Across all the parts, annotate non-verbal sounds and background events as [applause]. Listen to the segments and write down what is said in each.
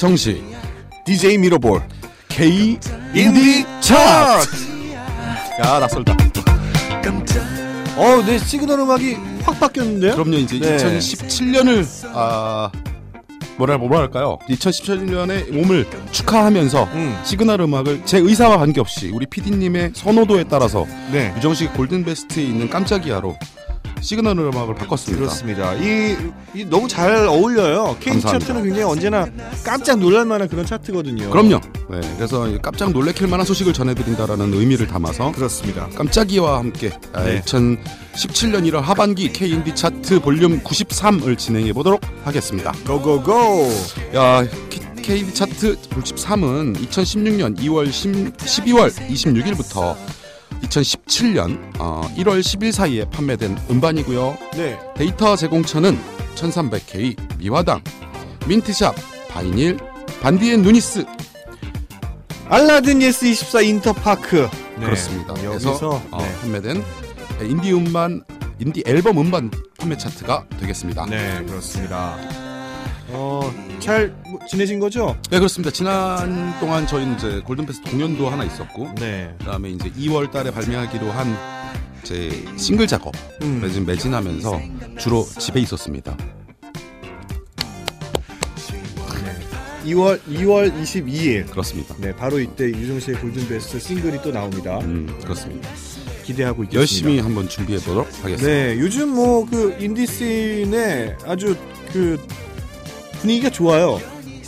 DJ 정식 DJ 미러볼 K 인디 차트. 야 낯설다. 어, 내 시그널 음악이 확 바뀌었는데요? 그럼요 이제 네. 2017년을 아 뭐라 뭐랄까요? 2017년에 옴을 축하하면서 음. 시그널 음악을 제 의사와 관계없이 우리 PD님의 선호도에 따라서 네. 유정식 골든 베스트에 있는 깜짝이야로 시그널 음악을 바꿨습니다. 그렇습니다. 이, 이 너무 잘 어울려요. K. 차트는 굉장히 언제나 깜짝 놀랄 만한 그런 차트거든요. 그럼요. 네, 그래서 깜짝 놀래킬 만한 소식을 전해드린다라는 의미를 담아서 그렇습니다. 깜짝이와 함께 아, 네. 2017년 1월 하반기 K-인디 차트 볼륨 93을 진행해 보도록 하겠습니다. 고고고. 야, K-인디 차트 93은 2016년 2월 10, 12월 26일부터 2017년 어, 1월 10일 사이에 판매된 음반이고요. 네. 데이터 제공처는 1300K, 미화당, 민트샵, 바이닐, 반디앤루니스 알라딘 예스 24 인터파크. 네. 그렇습니다. 여기서 그래서 어, 네. 판매된 인디 음반, 인디 앨범 음반 판매 차트가 되겠습니다. 네, 그렇습니다. 어, 잘 뭐, 지내신 거죠? 네, 그렇습니다. 지난 동안 저희 이제 골든페스트 공연도 하나 있었고, 네. 그다음에 이제 2월 달에 발매하기로 한 제 싱글 작업 음. 을 지금 매진하면서 주로 집에 있었습니다. 2월 2월 22일. 그렇습니다. 네, 바로 이때 유정 씨의 골든 베스트 싱글이 또 나옵니다. 음, 그렇습니다. 기대하고 있겠습니다. 열심히 한번 준비해 보도록 하겠습니다. 네, 요즘 뭐 그 인디 씬에 아주 그 분위기가 좋아요.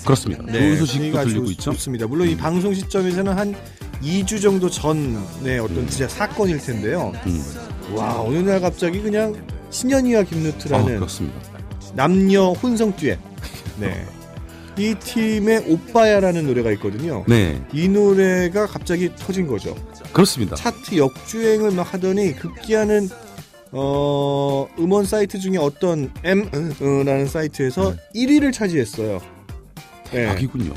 그렇습니다. 좋은 소식도 들리고 좋- 있죠. 좋습니다. 물론 이 방송 시점에서는 한 2주 정도 전의 어떤 진짜 사건일 텐데요. 음. 와, 어느 날 갑자기 그냥 신현이와 아, 김누트라는 그렇습니다. 남녀 혼성 듀엣. 네. 이 팀의 오빠야라는 노래가 있거든요. 네, 이 노래가 갑자기 터진 거죠. 그렇습니다. 차트 역주행을 막 하더니 급기야는 어, 음원 사이트 중에 어떤 M라는 사이트에서 1위를 차지했어요. 네. 대박이군요.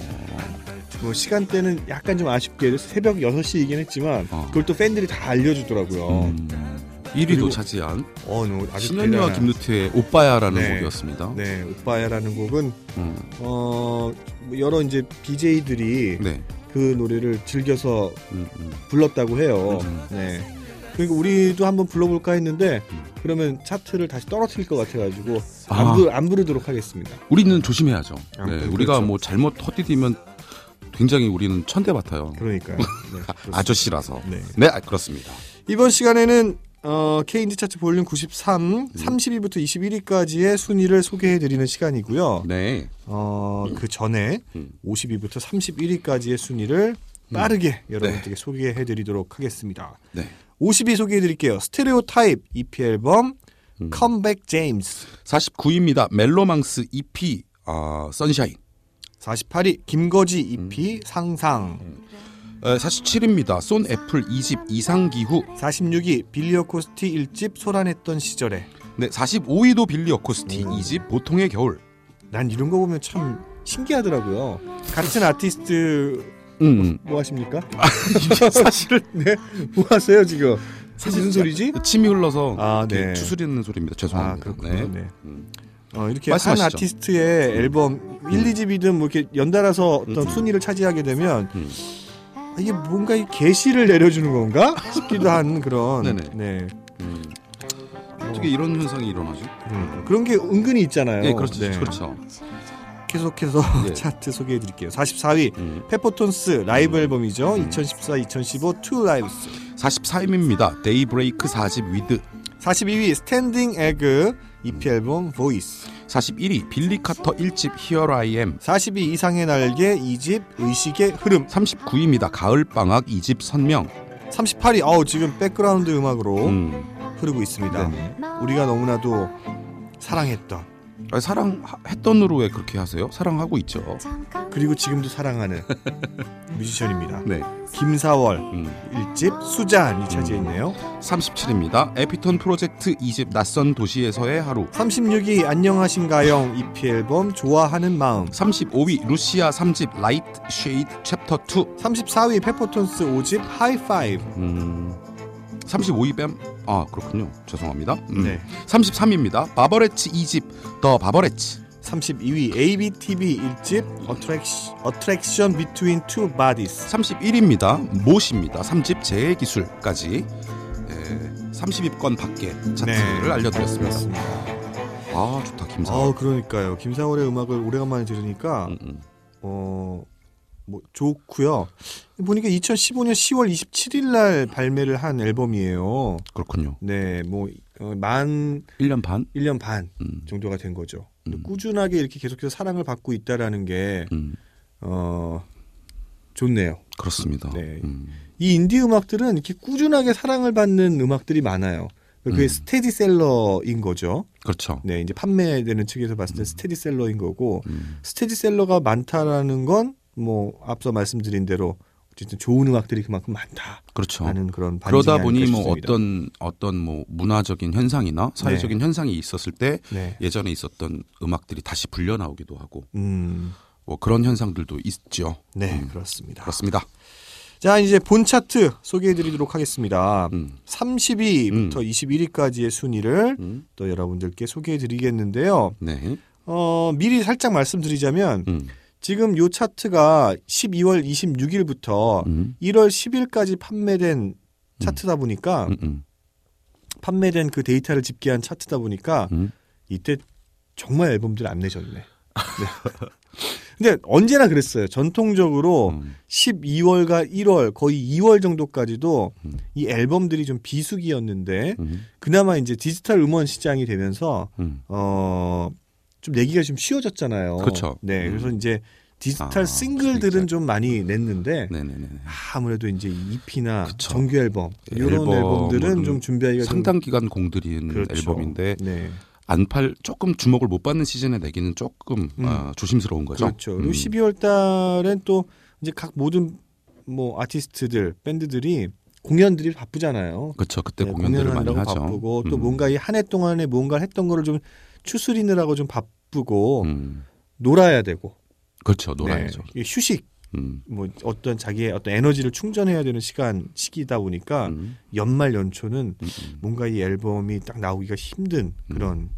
뭐 시간대는 약간 좀 아쉽게 새벽 6시이긴 했지만 어. 그걸 또 팬들이 다 알려주더라고요. 음, 1위도 그리고- 차지한 어, 너 아주 신현이와 김누트의 오빠야라는 네. 곡이었습니다. 네, 오빠야라는 곡은 음, 어, 뭐 여러 이제 BJ들이 네. 그 노래를 즐겨서 음, 음. 불렀다고 해요. 음. 네. 그러니까 우리도 한번 불러볼까 했는데 음. 그러면 차트를 다시 떨어뜨릴 것 같아가지고 아. 안, 부, 안 부르도록 하겠습니다. 우리는 조심해야죠. 아, 네, 그렇죠. 우리가 뭐 잘못 헛디디면 굉장히 우리는 천대 같아요. 그러니까요. [laughs] 네, 그렇습니다. 아저씨라서. 네. 네, 아, 그렇습니다. 이번 시간에는 어, K인디 차트 볼륨 93, 음. 30위부터 21위까지의 순위를 소개해드리는 시간이고요. 네. 어, 그 전에 음. 50위부터 31위까지의 순위를 빠르게 여러분들께 소개해드리도록 하겠습니다. 네. 50위 소개해드릴게요. 스테레오 타입 EP 앨범 음. 컴백 제임스 49위입니다. 멜로망스 EP 아, Sunshine. 48위 김거지 음. EP 상상 에, 47위입니다. 쏜애플 2집 이상기후. 46위 빌리 어코스티 1집 소란했던 시절에 네, 45위도 빌리 어코스티 음. 2집 보통의 겨울. 난 이런 거 보면 참 신기하더라고요. 같은 아티스트 음. 뭐 하십니까? [laughs] 사실은 네. 뭐 하세요 지금? 무슨 소리지? 침이 흘러서 아, 네. 추스리는 소리입니다. 아, 죄송합니다. 그렇군요. 네. 음. 어, 이렇게 말씀하시죠. 한 아티스트의 앨범 1, 2집이든 뭐 이렇게 연달아서 어떤 음. 순위를 차지하게 되면 음. 아, 이게 뭔가 이 계시를 내려주는 건가 싶기도 한 그런 네네. 네. 음. 어떻게 이런 현상이 일어나죠? 그런 게 은근히 있잖아요. 네, 그렇죠. 네. 그렇죠. 계속해서 [laughs] 네. 차트 소개해 드릴게요. 44위 음. 페퍼톤스 라이브 앨범이죠. 2014-2015 Two Lives. 44위입니다. 데이브레이크 4집 With. 42위 스탠딩 에그 EP 앨범 Voice. 41위 빌리 카터 1집 Here I Am. 42위 이상의 날개 2집 의식의 흐름. 39위입니다. 가을 방학 2집 선명. 38위 어우 지금 백그라운드 음악으로 음. 흐르고 있습니다. 네. 우리가 너무나도 사랑했던 아니, 사랑했던 으로 왜 그렇게 하세요? 사랑하고 있죠. 그리고 지금도 사랑하는 [laughs] 뮤지션입니다. 네. 김사월 음. 1집 수잔이 차지했네요. 37입니다. 에피톤 프로젝트 2집 낯선 도시에서의 하루. 36위 안녕하신가영 EP 앨범 좋아하는 마음 35위 루시아 3집 Light Shade Chapter 2. 34위 페퍼톤스 5집 High Five 음. 35위 뺨. 아, 그렇군요. 죄송합니다. 음. 네. 33위입니다. 바버렛츠 2집 The Barberettes. 32위 ABTV 1집 어트랙션 Between Two Bodies 31위입니다. 못입니다. 3집 재기술까지 예, 30위권 밖에 차트를 알려드렸습니다. 그렇습니다. 아 좋다 김사월. 아 그러니까요. 김상월의 음악을 오래간만에 들으니까 음, 음. 어, 뭐 좋고요. 보니까 2015년 10월 27일 날 발매를 한 앨범이에요. 그렇군요. 네, 뭐, 어, 만 1년 반. 1년 반 음, 정도가 된 거죠. 음. 꾸준하게 이렇게 계속해서 사랑을 받고 있다라는 게, 음, 어, 좋네요. 그렇습니다. 네. 음, 이 인디 음악들은 이렇게 꾸준하게 사랑을 받는 음악들이 많아요. 그게 음. 스테디셀러인 거죠. 그렇죠. 네, 이제 판매되는 측에서 봤을 때 음. 스테디셀러인 거고, 음, 스테디셀러가 많다라는 건 뭐 앞서 말씀드린 대로 어쨌든 좋은 음악들이 그만큼 많다라는 그렇죠. 그런 반증이 그러다 보니 뭐 싶습니다. 어떤 어떤 뭐 문화적인 현상이나 사회적인 현상이 있었을 때 네. 예전에 있었던 음악들이 다시 불려 나오기도 하고 음, 뭐 그런 현상들도 있죠. 네, 음, 그렇습니다. 그렇습니다. 자, 이제 본 차트 소개해 드리도록 하겠습니다. 음, 30위부터 음. 21위까지의 순위를 음, 또 여러분들께 소개해 드리겠는데요. 네. 어, 미리 살짝 말씀드리자면 음, 지금 요 차트가 12월 26일부터 음, 1월 10일까지 판매된 차트다 보니까 음, 음, 판매된 그 데이터를 집계한 차트다 보니까 음. 이때 정말 앨범들 안 내셨네. 네. [laughs] 근데 언제나 그랬어요. 전통적으로 음, 12월과 1월 거의 2월 정도까지도 음. 이 앨범들이 좀 비수기였는데 음, 그나마 이제 디지털 음원 시장이 되면서 음. 어 좀 내기가 좀 쉬워졌잖아요. 그쵸. 네, 음. 그래서 이제 디지털 아, 싱글들은 진짜. 좀 많이 냈는데 네네네. 아무래도 이제 EP나 그쵸. 정규 앨범 이런 앨범은 앨범들은 좀 준비하기가 상당 기간 공들인 좀 그렇죠. 앨범인데 네. 안팔 조금 주목을 못 받는 시즌에 내기는 조금 음. 아, 조심스러운 거죠. 그렇죠. 그리고 음. 12월 달엔 또 이제 각 모든 뭐 아티스트들, 밴드들이 공연들이 바쁘잖아요. 그렇죠. 그때 네, 공연들을 많이 하죠. 바쁘고 또 음. 뭔가 이 한 해 동안에 뭔가 했던 거를 좀 추스리느라고 좀 바 쁘고 음. 놀아야 되고 그렇죠. 놀아야죠. 네, 휴식 음. 뭐 어떤 자기의 어떤 에너지를 충전해야 되는 시간 시기다 보니까 음. 연말 연초는 음. 음. 뭔가 이 앨범이 딱 나오기가 힘든 그런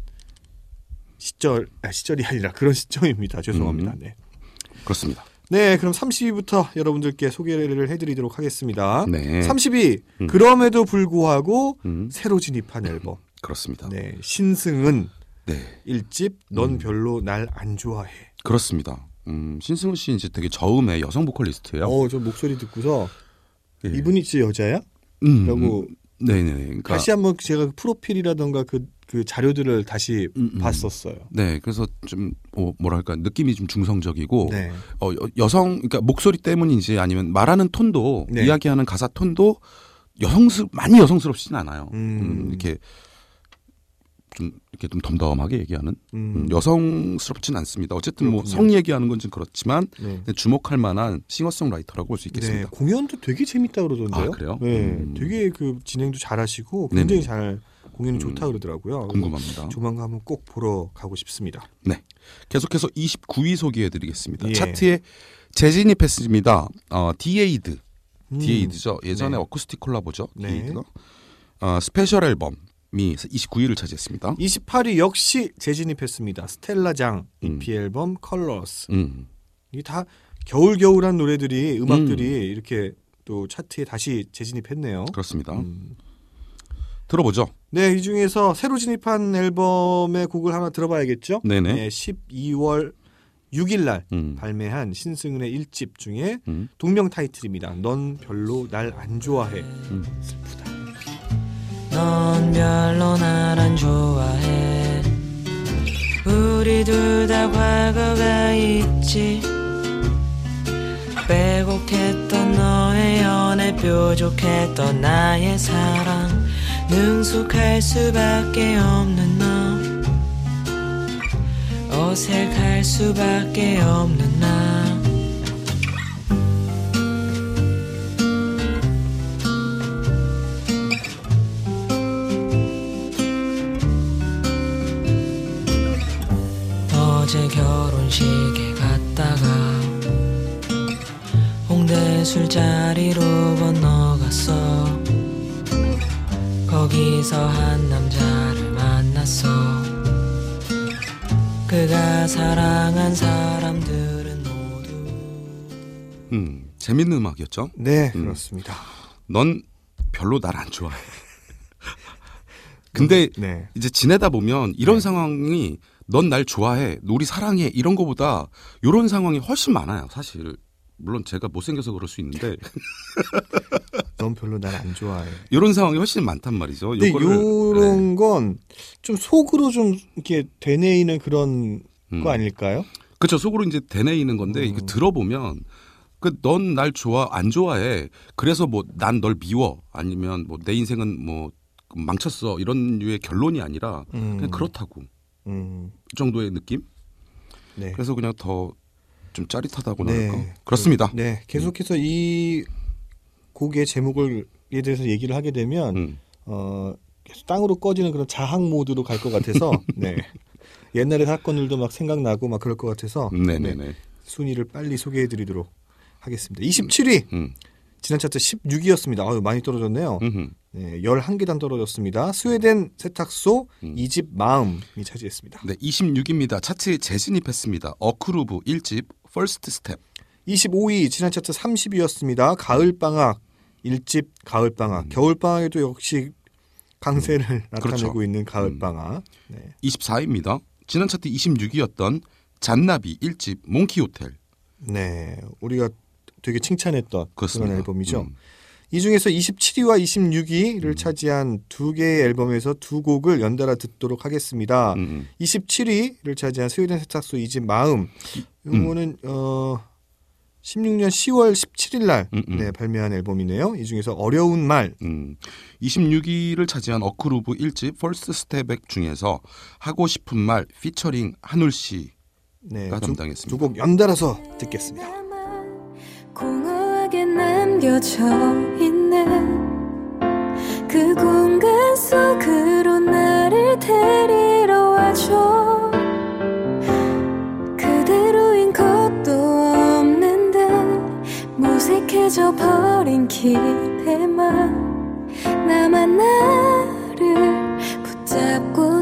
시절 아, 시절이 아니라 그런 [laughs] 시점입니다. 죄송합니다. 음. 네. 그렇습니다. 네, 그럼 30위부터 여러분들께 소개를 해드리도록 하겠습니다. 네. 30위 음. 그럼에도 불구하고 음. 새로 진입한 앨범 그렇습니다. 네, 신승은 네. 1집 넌 음. 별로 날 안 좋아해. 그렇습니다. 음, 신승훈 씨 이제 되게 저음의 여성 보컬리스트예요. 어, 저 목소리 듣고서 예. 이분이 진짜 여자야? 음, 라고 음, 네네. 그러니까 다시 한번 제가 그 프로필이라던가 그, 그 자료들을 다시 음, 음. 봤었어요. 네, 그래서 좀 어, 뭐랄까 느낌이 좀 중성적이고 네. 어, 여- 여성 그러니까 목소리 때문인지 아니면 말하는 톤도 네. 이야기하는 가사 톤도 여성스 많이 여성스럽진 않아요. 음. 음, 이렇게 좀 이렇게 좀 덤덤하게 얘기하는 음, 음, 여성스럽진 않습니다. 어쨌든 뭐. 성 얘기하는 건 좀 그렇지만 네. 주목할 만한 싱어송라이터라고 볼수 네, 있겠습니다. 공연도 되게 재밌다 그러던데요. 아, 그래요? 네, 음. 되게 그 진행도 잘하시고 굉장히 네네. 잘 공연이 음, 좋다 그러더라고요. 궁금합니다. 조만간 한번 꼭 보러 가고 싶습니다. 계속해서 29위 소개해드리겠습니다. 예. 차트에 재진입했습니다. 어, 디에이드, 음, 디에이드죠. 예전에 네. 어쿠스틱 콜라보죠. 네. 디에이드가 어, 스페셜 앨범 이 29위를 차지했습니다. 28위 역시 재진입했습니다. 스텔라장 음. EP 앨범 Colors. 음, 이게 다 겨울겨울한 노래들이 음악들이 이렇게 또 차트에 다시 재진입했네요. 그렇습니다. 음. 들어보죠. 네, 이 중에서 새로 진입한 앨범의 곡을 하나 들어봐야겠죠? 네네. 네, 12월 6일 날 음, 발매한 신승은의 1집 중에 음, 동명 타이틀입니다. 넌 별로 날 안 좋아해. 음. 슬프다. 넌 별로 날안 좋아해. 우리 둘 다 과거가 있지. 빼곡했던 너의 연애 뾰족했던 나의 사랑. 능숙할 수밖에 없는 너. 어색할 수밖에 없는 나 술자리로 건너갔어 거기서 한 남자를 만났어 그가 사랑한 사람들은 모두 음, 재밌는 음악이었죠. 네, 음. 그렇습니다. 넌 별로 날 안 좋아해. [laughs] 근데 네. 이제 지내다 보면 이런 네. 상황이 넌 날 좋아해, 우리 사랑해 이런 거보다 이런 상황이 훨씬 많아요. 사실 물론 제가 못생겨서 그럴 수 있는데 [laughs] 넌 별로 날 안 좋아해. 이런 상황이 훨씬 많단 말이죠. 근데 요거를, 요런 건좀 속으로 좀 이렇게 되뇌이는 그런 네. 음. 거 아닐까요? 그쵸 속으로 이제 되뇌이는 건데 음. 들어보면 그 넌 날 좋아 안 좋아해 그래서 뭐 난 널 미워 아니면 뭐 내 인생은 뭐 망쳤어 이런 류의 결론이 아니라 음. 그냥 그렇다고 음. 그 정도의 느낌 네. 그래서 그냥 더 좀 짜릿하다고나 네. 할까 그렇습니다 네. 계속해서 이 곡의 제목을에 대해서 얘기를 하게 되면 음. 어 땅으로 꺼지는 그런 자학 모드로 갈 것 같아서 [laughs] 네. 옛날의 사건들도 막 생각나고 막 그럴 것 같아서 네네네 네, 순위를 빨리 소개해드리도록 하겠습니다. 27위 음. 지난 차트 16위였습니다. 아유 많이 떨어졌네요. 음흠. 네, 11계단 떨어졌습니다. 스웨덴 세탁소 음. 이집 마음이 차지했습니다. 네 26입니다 차트에 재진입했습니다 어크루브 1집 First Step 25위 지난 차트 30위였습니다. 가을방학. 1집 가을방학. 겨울방학에도 역시 강세를 나타내고 그렇죠. 있는 가을방학. 네. 24입니다. 지난 차트 26이었던 잔나비 1집 Monkey Hotel. 네, 우리가 되게 칭찬했던 그렇습니다. 그런 앨범이죠. 음. 이 중에서 27위와 26위를 차지한 두 개의 앨범에서 두 곡을 연달아 듣도록 하겠습니다. 음, 음. 27위를 차지한 스웨덴 세탁소 2집 마음. 이거는 어 16년 10월 17일 날 음, 음. 네, 발매한 앨범이네요. 이 중에서 어려운 말. 음, 26위를 차지한 어쿠루브 1집 First Step Back 중에서 하고 싶은 말 피처링 한울 씨가 네, 담당했습니다. 두 곡 연달아서 듣겠습니다. 남겨져 있는 그 공간 속으로 나를 데리러 와줘. 그대로인 것도 없는데 무색해져 버린 기대만. 나만 나를 붙잡고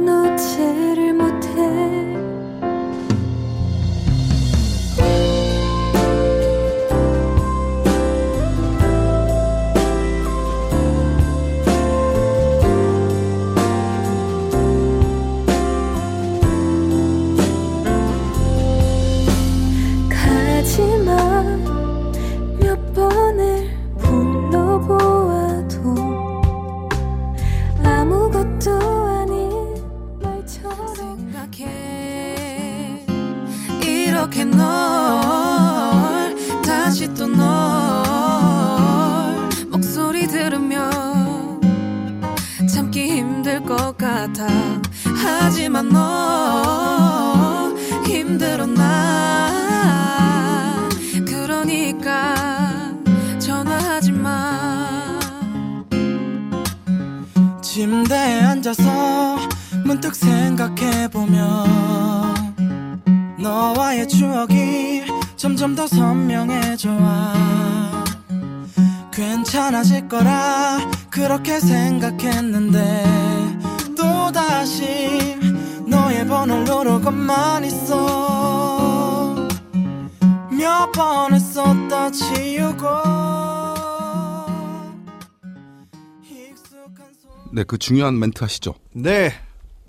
중요한 멘트 하시죠. 네.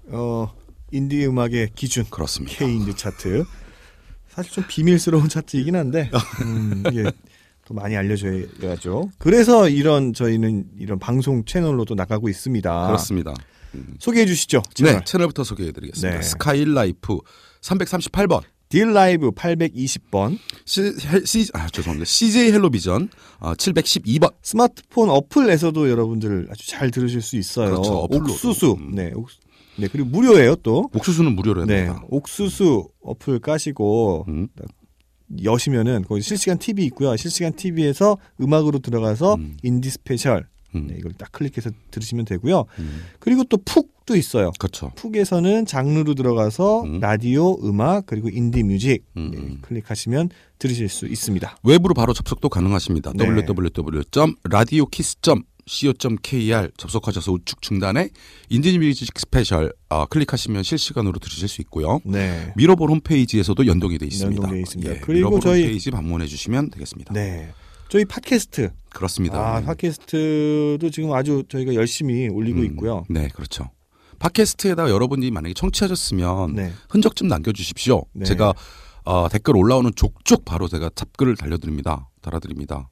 어 인디 음악의 기준 그렇습니다. K 인디 차트. 사실 좀 비밀스러운 차트이긴 한데 음, 이게 더 많이 알려줘야죠. 그래서 이런 저희는 이런 방송 채널로도 나가고 있습니다. 그렇습니다. 소개해 주시죠. 채널. 네, 채널부터 소개해 드리겠습니다. 네. 스카이라이프 338번. 딜라이브 820번 시, 헬- 시, 아, 죄송합니다. CJ 헬로비전 어, 712번. 스마트폰 어플에서도 여러분들 아주 잘 들으실 수 있어요. 그렇죠, 어플로도. 옥수수. 음. 네. 옥수, 네. 그리고 무료예요, 또. 옥수수는 무료로 네. 합니다. 옥수수 어플 까시고 음. 여시면은 거기 실시간 TV 있고요. 실시간 TV에서 음악으로 들어가서 음. 인디 스페셜 음. 네, 이걸 딱 클릭해서 들으시면 되고요. 음. 그리고 또 푹도 있어요. 그렇죠. 푹에서는 장르로 들어가서 음. 라디오, 음악 그리고 인디 뮤직 음. 네, 클릭하시면 들으실 수 있습니다. 웹으로 바로 접속도 가능하십니다. 네. www.radiokiss.net co.kr 접속하셔서 우측 중단에 인디 뮤직 스페셜 어, 클릭하시면 실시간으로 들으실 수 있고요. 네. 미러볼 홈페이지에서도 연동이 돼 있습니다. 연동돼 있습니다. 예, 그리고 저희- 홈페이지 방문해 주시면 되겠습니다. 네. 저희 팟캐스트. 그렇습니다. 아, 팟캐스트도 지금 아주 저희가 열심히 올리고 음, 있고요. 네, 그렇죠. 팟캐스트에다가 여러분이 만약에 청취하셨으면 네. 흔적 좀 남겨주십시오. 네. 제가 어, 댓글 올라오는 족족 바로 제가 답글을 달려드립니다. 달아드립니다.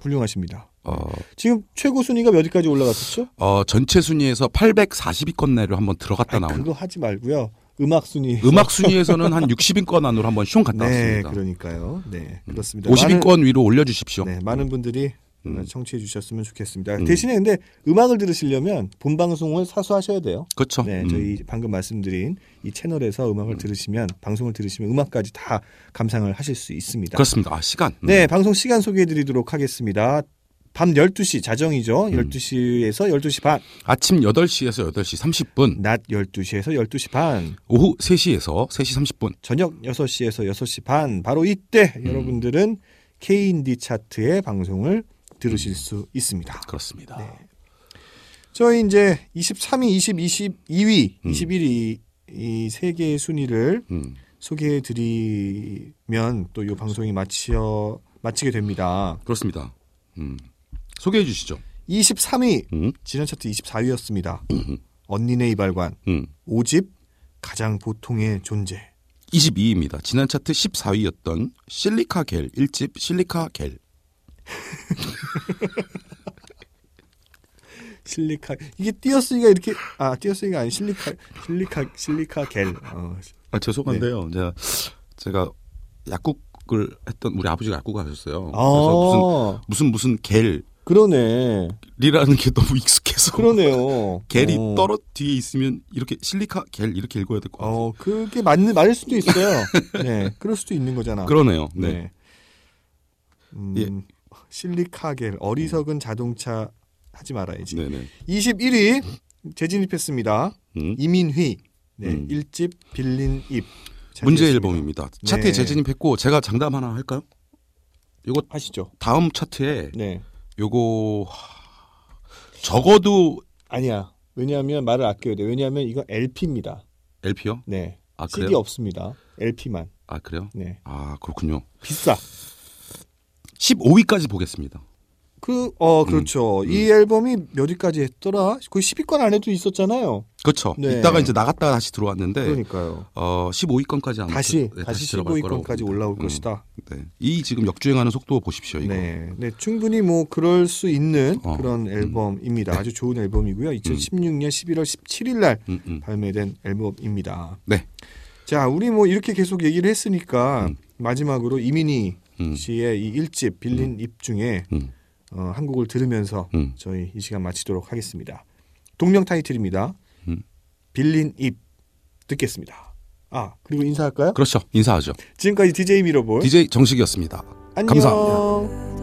훌륭하십니다. 어, 지금 최고 순위가 몇 위까지 올라갔었죠? 어, 전체 순위에서 840위권 내로 한번 들어갔다 나온 그거 하지 말고요. 음악 순위. 음악 순위에서는 한 60위권 안으로 한번 슝 갔다 네, 왔습니다. 그러니까요. 네, 그렇습니다. 50위권 위로 올려주십시오. 많은, 네, 많은 분들이 음. 청취해 주셨으면 좋겠습니다. 음. 대신에 근데 음악을 들으시려면 본 방송을 사수하셔야 돼요. 그렇죠. 네, 음. 저희 방금 말씀드린 이 채널에서 음악을 들으시면 방송을 들으시면 음악까지 다 감상을 하실 수 있습니다. 그렇습니다. 아, 시간. 음. 네, 방송 시간 소개해 드리도록 하겠습니다. 밤 12시 자정이죠. 음. 12시에서 12시 반, 아침 8시에서 8시 30분, 낮 12시에서 12시 반, 오후 3시에서 3시 30분. 저녁 6시에서 6시 반. 바로 이때 음. 여러분들은 K인디 차트의 방송을 들으실 수 있습니다. 그렇습니다. 네. 저희 이제 23위, 20, 22위, 음. 21위 이 세 개의 순위를 음. 소개해 드리면 또 이 방송이 마치어 마치게 됩니다. 그렇습니다. 음. 소개해 주시죠. 23위 음. 지난 차트 24위였습니다. 음. 언니네 이발관 음. 5집 가장 보통의 존재. 22위입니다. 지난 차트 14위였던 실리카 겔 1집 실리카 겔. [laughs] 실리카 이게 띄어쓰기가 이렇게 아 띄어쓰기가 아니 실리카 실리카 실리카 겔. 어, 아 죄송한데요. 네. 제가 제가 약국을 했던 우리 아버지가 약국을 하셨어요. 그래서 아 무슨 무슨 무슨 그러네 겔이라는 게 너무 익숙해서 그러네요. [laughs] 겔이 어. 떨어 뒤에 있으면 이렇게 실리카 겔 이렇게 읽어야 될 것 같아요. 어 그게 맞 맞을 수도 있어요. 네 그럴 수도 있는 거잖아. 그러네요. 네. 네. 음, 예. 실리카 겔 어리석은 자동차 하지 말아야지. 네, 네. 21위 재진입했습니다. 음. 이민휘 네, 음. 1집 빌린 입 문제. 앨범입니다. 차트에 네. 재진입했고 제가 장담 하나 할까요? 요거 하시죠. 다음 차트에 네 요거 하, 적어도 아니야. 왜냐하면 말을 아껴야 돼. 왜냐하면 이거 LP입니다. LP요? 네 아 CD 그래요? 없습니다. LP만. 아 그래요? 네 아 그렇군요. 비싸. 15위까지 보겠습니다. 그 어 그렇죠. 음. 이 앨범이 몇 위까지 했더라? 거의 10위권 안에도 있었잖아요. 그렇죠. 네. 이따가 이제 나갔다가 다시 들어왔는데 그러니까 어 15위권까지 아마 다시 네, 다시 거라고 15위권까지 봅니다. 올라올 음, 것이다. 네. 이 지금 역주행하는 속도 보십시오. 이거. 네, 네, 충분히 뭐 그럴 수 있는 어, 그런 음. 앨범입니다. 아주 좋은 앨범이고요. 2016년 11월 17일 날 음, 음. 발매된 앨범입니다. 네. 자, 우리 뭐 이렇게 계속 얘기를 했으니까 음. 마지막으로 이민희 음. 씨의 이 1집 빌린 입 중에 음. 어, 한 곡을 들으면서 음. 저희 이 시간 마치도록 하겠습니다. 동명 타이틀입니다. 음. 빌린 입 듣겠습니다. 아, 그리고 인사할까요? 그렇죠. 인사하죠. 지금까지 DJ 미러볼 DJ 정식이었습니다. 안녕. 감사합니다.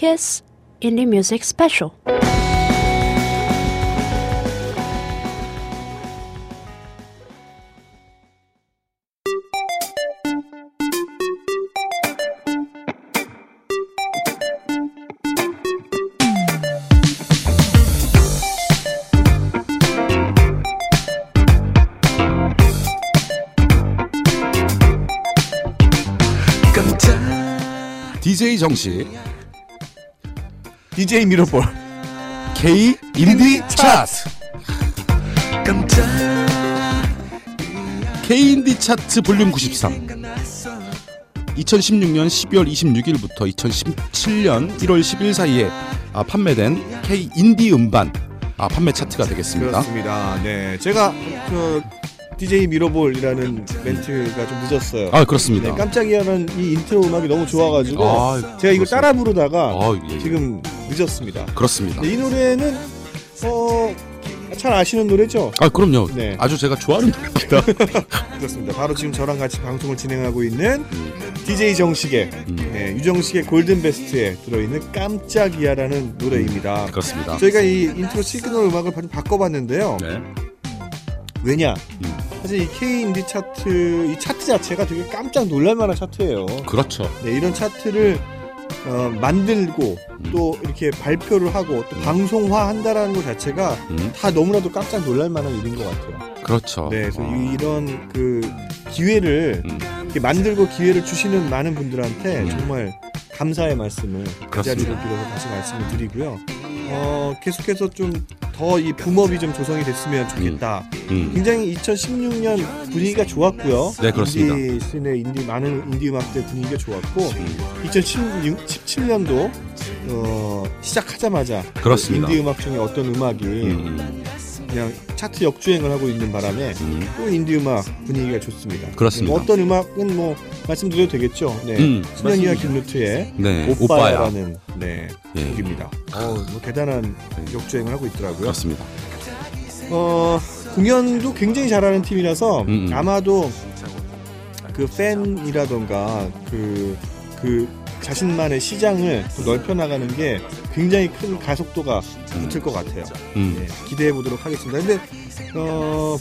KBS 인디 뮤직 스페셜. DJ 정식 DJ 미러볼. K 인디 차트. K 인디 차트 볼륨 93. 2016년 12월 26일부터 2017년 1월 10일 사이에 아, 판매된 K 인디 음반 아, 판매 차트가 되겠습니다. 그렇습니다. 네, 제가 그 DJ 미러볼이라는 멘트가 좀 늦었어요. 아 그렇습니다. 네, 깜짝이야는 이 인트로 음악이 너무 좋아가지고 아, 제가 이걸. 따라 부르다가 아, 예, 예. 지금 늦었습니다. 그렇습니다. 네, 이 노래는 어, 잘 아시는 노래죠? 아 그럼요. 네. 아주 제가 좋아하는 노래입니다. [laughs] 그렇습니다. 바로 지금 저랑 같이 방송을 진행하고 있는 DJ 정식의 음, 네, 유정식의 골든 베스트에 들어있는 깜짝이야라는 노래입니다. 그렇습니다. 저희가 이 인트로 시그널 음악을 좀 바꿔봤는데요. 네. 왜냐? 음. 사실 이 K 인디 차트 이 차트 자체가 되게 깜짝 놀랄만한 차트예요. 그렇죠. 네, 이런 차트를 어, 만들고 음. 또 이렇게 발표를 하고 또 음. 방송화한다라는 것 자체가 음, 다 너무나도 깜짝 놀랄만한 일인 것 같아요. 그렇죠. 네, 그래서 어, 이런 그 기회를 음, 이렇게 만들고 기회를 주시는 많은 분들한테 음. 정말 감사의 말씀을 그. 자리를 빌어서 다시 말씀을 드리고요. 어, 계속해서 좀 더 이 붐업이 좀 조성이 됐으면 좋겠다. 음, 굉장히 2016년 분위기가 좋았고요. 네, 그렇습니다. 인디 씬의 인디 많은 인디 음악들 분위기가 좋았고 음, 2017년도 어, 시작하자마자 그렇습니다. 인디 음악 중에 어떤 음악이 음, 그냥 차트 역주행을 하고 있는 바람에 음, 또 인디 음악 분위기가 좋습니다. 그렇습니다. 뭐 어떤 음악은 뭐 말씀드려도 되겠죠. 네. 음, 신현이와. 김루트의 네, 오빠야. 오빠야라는 네, 예, 곡입니다. 어, 뭐 대단한 역주행을 하고 있더라고요. 그렇습니다. 어, 공연도 굉장히 잘하는 팀이라서 음, 음. 아마도 그 팬이라던가 그, 그 자신만의 시장을 또 넓혀 나가는 게 굉장히 큰 가속도가 붙을 것 같아요. 음, 네, 기대해 보도록 하겠습니다. 근데 어,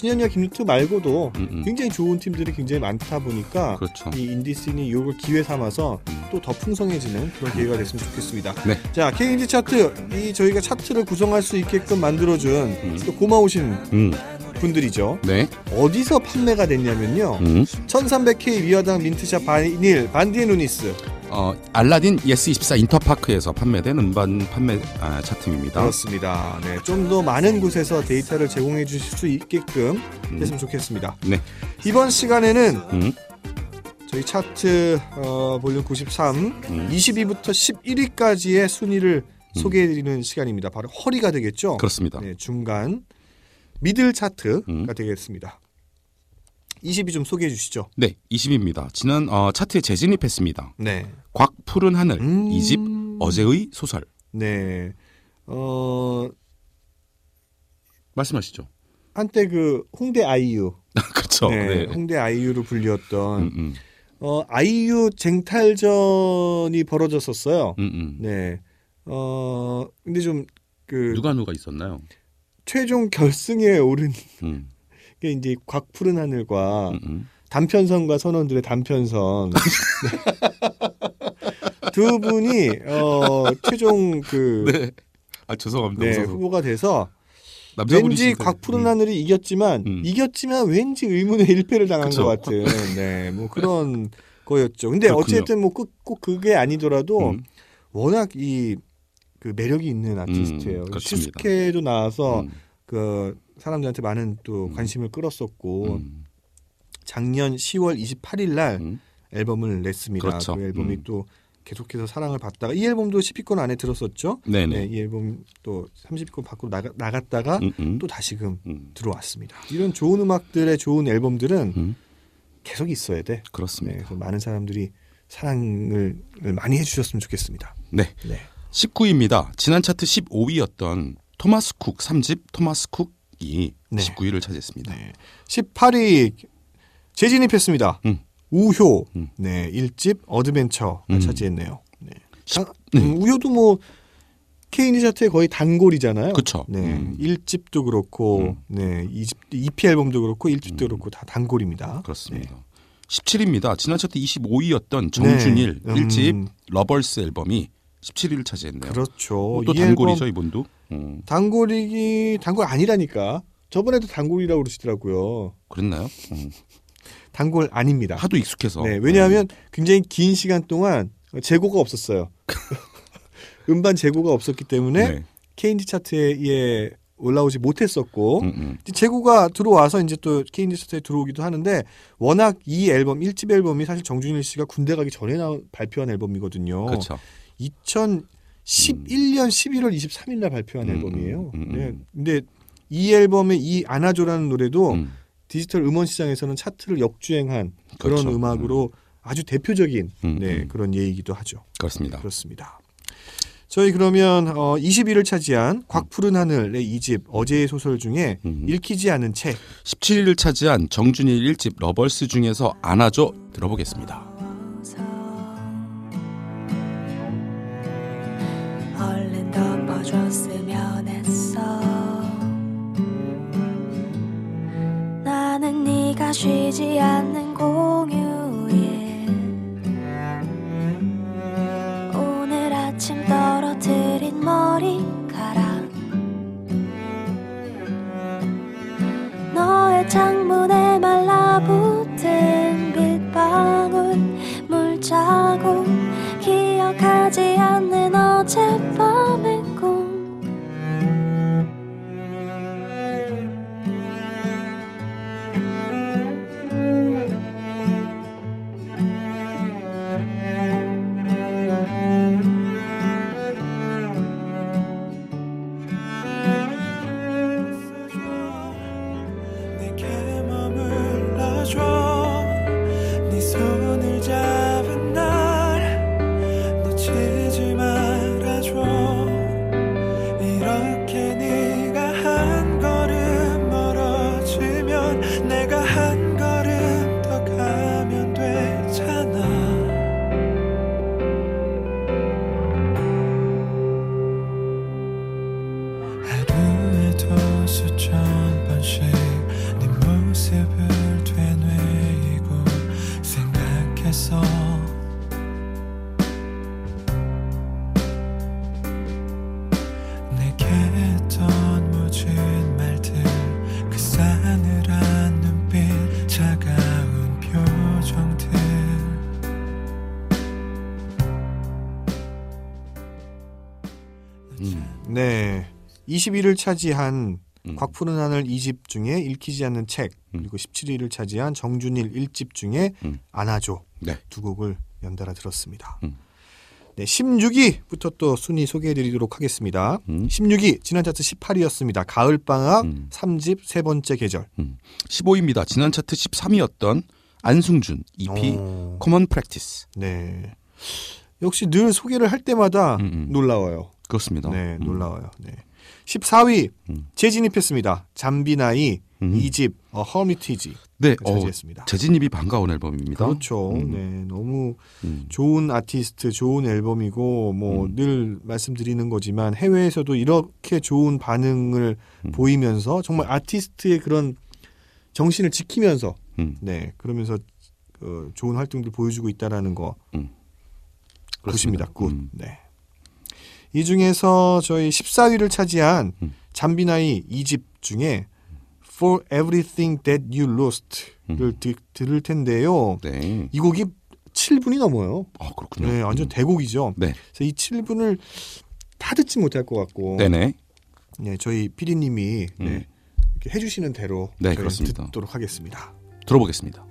신현이와 김루트 말고도 음, 음. 굉장히 좋은 팀들이 굉장히 많다 보니까 그렇죠. 이 인디 씬이 이걸 기회 삼아서 음. 또더 풍성해지는 그런 기회가 됐으면 좋겠습니다. 네. 자, K인디 차트 이 저희가 차트를 구성할 수 있게끔 만들어준 음. 또 고마우신 음, 분들이죠. 네. 어디서 판매가 됐냐면요. 음. 1300K 미화당 민트샵 바이닐 반디앤루니스 어, 알라딘 예스24 인터파크에서 판매된 음반 판매 아, 차트입니다. 그렇습니다. 네, 좀 더 많은 곳에서 데이터를 제공해 주실 수 있게끔 음. 됐으면 좋겠습니다. 네. 이번 시간에는 음, 저희 차트 어, 볼륨 93 음. 20위부터 11위까지의 순위를 소개해드리는 시간입니다. 바로 허리가 되겠죠. 그렇습니다. 네, 중간 미들 차트가 음. 되겠습니다. 20위 좀 소개해 주시죠. 네, 20입니다. 지난 어, 차트에 재진입했습니다. 네. 곽 푸른 하늘 음. 이집 어제의 소설 네. 어, 말씀하시죠. 한때 그 홍대 아이유. [laughs] 그렇죠. 네, 네. 홍대 아이유로 불렸던 음, 음, 어, 아이유 쟁탈전이 벌어졌었어요. 음, 음. 네. 어, 근데 좀그 누가 누가 있었나요? 최종 결승에 오른 음, [laughs] 게 이제 곽푸른 하늘과 음, 음. 단편선과 선원들의 단편선 [laughs] 두 분이 어 최종 그 [laughs] 네. 아 죄송합니다. 네. 후보가 돼서 왠지 거- 곽푸른 음. 하늘이 이겼지만 음. 이겼지만 왠지 의문의 일패를 당한 그쵸. 것 같은 네 뭐 그런 거였죠. 근데 그렇군요. 어쨌든 뭐꼭꼭 그게 아니더라도 음, 워낙 이 그 매력이 있는 아티스트예요. 그렇습니다. 슈스케도 나와서 음, 그 사람들한테 많은 또 음. 관심을 끌었었고 음, 작년 10월 28일 날 음. 앨범을 냈습니다. 그렇죠. 그 앨범이 음. 또 계속해서 사랑을 받다가 이 앨범도 10위권 안에 들었었죠. 네네. 네, 이 앨범 또 30위권 밖으로 나가, 나갔다가 음, 음. 또 다시금 음, 들어왔습니다. 이런 좋은 음악들의 좋은 앨범들은 음. 계속 있어야 돼. 네, 그렇습니다. 그래서 많은 사람들이 사랑을 많이 해주셨으면 좋겠습니다. 네. 네. 19위입니다. 지난 차트 15위였던 토마스 쿡 3집 토마스 쿡이 네. 19위를 차지했습니다. 네. 18위 재진입했습니다. 음. 우효 음. 네 1집 어드벤처가 음. 차지했네요. 네. 십- 당- 네. 음, 우효도 뭐 K인디 차트의 거의 단골이잖아요. 그쵸. 네, 음. 1집도 그렇고, 음. 네, 2집, EP 앨범도 그렇고, 1집도 음. 그렇고 다 단골입니다. 그렇습니다. 17위입니다. 지난 차트 25위였던 정준일 네. 1집 음. 러벌스 앨범이 17위를 차지했네요. 그렇죠. 뭐또이 단골이죠 이분도. 음, 단골이기 단골 아니라니까. 저번에도 단골이라고 그러시더라고요. 그랬나요? 음. 단골 아닙니다. 하도 익숙해서. 네, 왜냐하면 굉장히 긴 시간 동안 재고가 없었어요. [laughs] 음반 재고가 없었기 때문에 네. K&D 차트에 예, 올라오지 못했었고 음, 음. 재고가 들어와서 이제 또 K&D 차트에 들어오기도 하는데 워낙 이 앨범 1집 앨범이 사실 정준일 씨가 군대 가기 전에 나 발표한 앨범이거든요. 그렇죠. 2011년 11월 23일 날 발표한 음, 앨범이에요. 음, 음, 네. 음. 근데 이 앨범의 이 안아줘라는 노래도 음. 디지털 음원 시장에서는 차트를 역주행한 그런 그렇죠. 음악으로 아주 대표적인 음, 네, 음. 그런 예이기도 하죠. 그렇습니다. 그렇습니다. 저희 그러면 어, 20위를 차지한 곽푸른 하늘의 이집 어제의 소설 중에 음. 읽히지 않은 책 17위를 차지한 정준일 1집 러벌스 중에서 안아줘 들어보겠습니다. 쉬지 않는 공유 음. 네. 21위를 차지한 음. 곽푸른 하늘 2집 중에 읽히지 않는 책 음. 그리고 17위를 차지한 정준일 1집 중에 음. 안아줘 네. 두 곡을 연달아 들었습니다. 음. 네, 16위부터 또 순위 소개해드리도록 하겠습니다. 음. 16위 지난 차트 18위였습니다. 가을 방학 음. 3집 세 번째 계절. 15위입니다. 지난 차트 13위였던 안승준 EP 어, Common Practice. 네. 역시 늘 소개를 할 때마다 음, 음. 놀라워요. 그렇습니다. 네, 음. 놀라워요. 네. 14위 음. 재진입했습니다. 잠비나이 음. 2집 어, 허미티지 네, 어, 차지했습니다. 재진입이 반가운 앨범입니다. 그렇죠. 음. 네, 너무 음. 좋은 아티스트, 좋은 앨범이고 뭐 음. 늘 말씀드리는 거지만 해외에서도 이렇게 좋은 반응을 음. 보이면서 정말 아티스트의 그런 정신을 지키면서 음. 네 그러면서 그 좋은 활동들 보여주고 있다라는 거 음. 굿입니다. 그렇습니다. Good. 음. 네. 이 중에서 저희 14위를 차지한 음. 잠비나이 2집 중에 For Everything That You Lost를 음. 드- 들을 텐데요. 네. 이 곡이 7분이 넘어요. 아, 그렇군요. 네, 완전 음. 대곡이죠. 네. 그래서 이 7분을 다 듣지 못할 것 같고, 네네. 네, 저희 PD님이 음. 네, 이렇게 해주시는 대로 네, 그렇습니다. 듣도록 하겠습니다. 들어보겠습니다.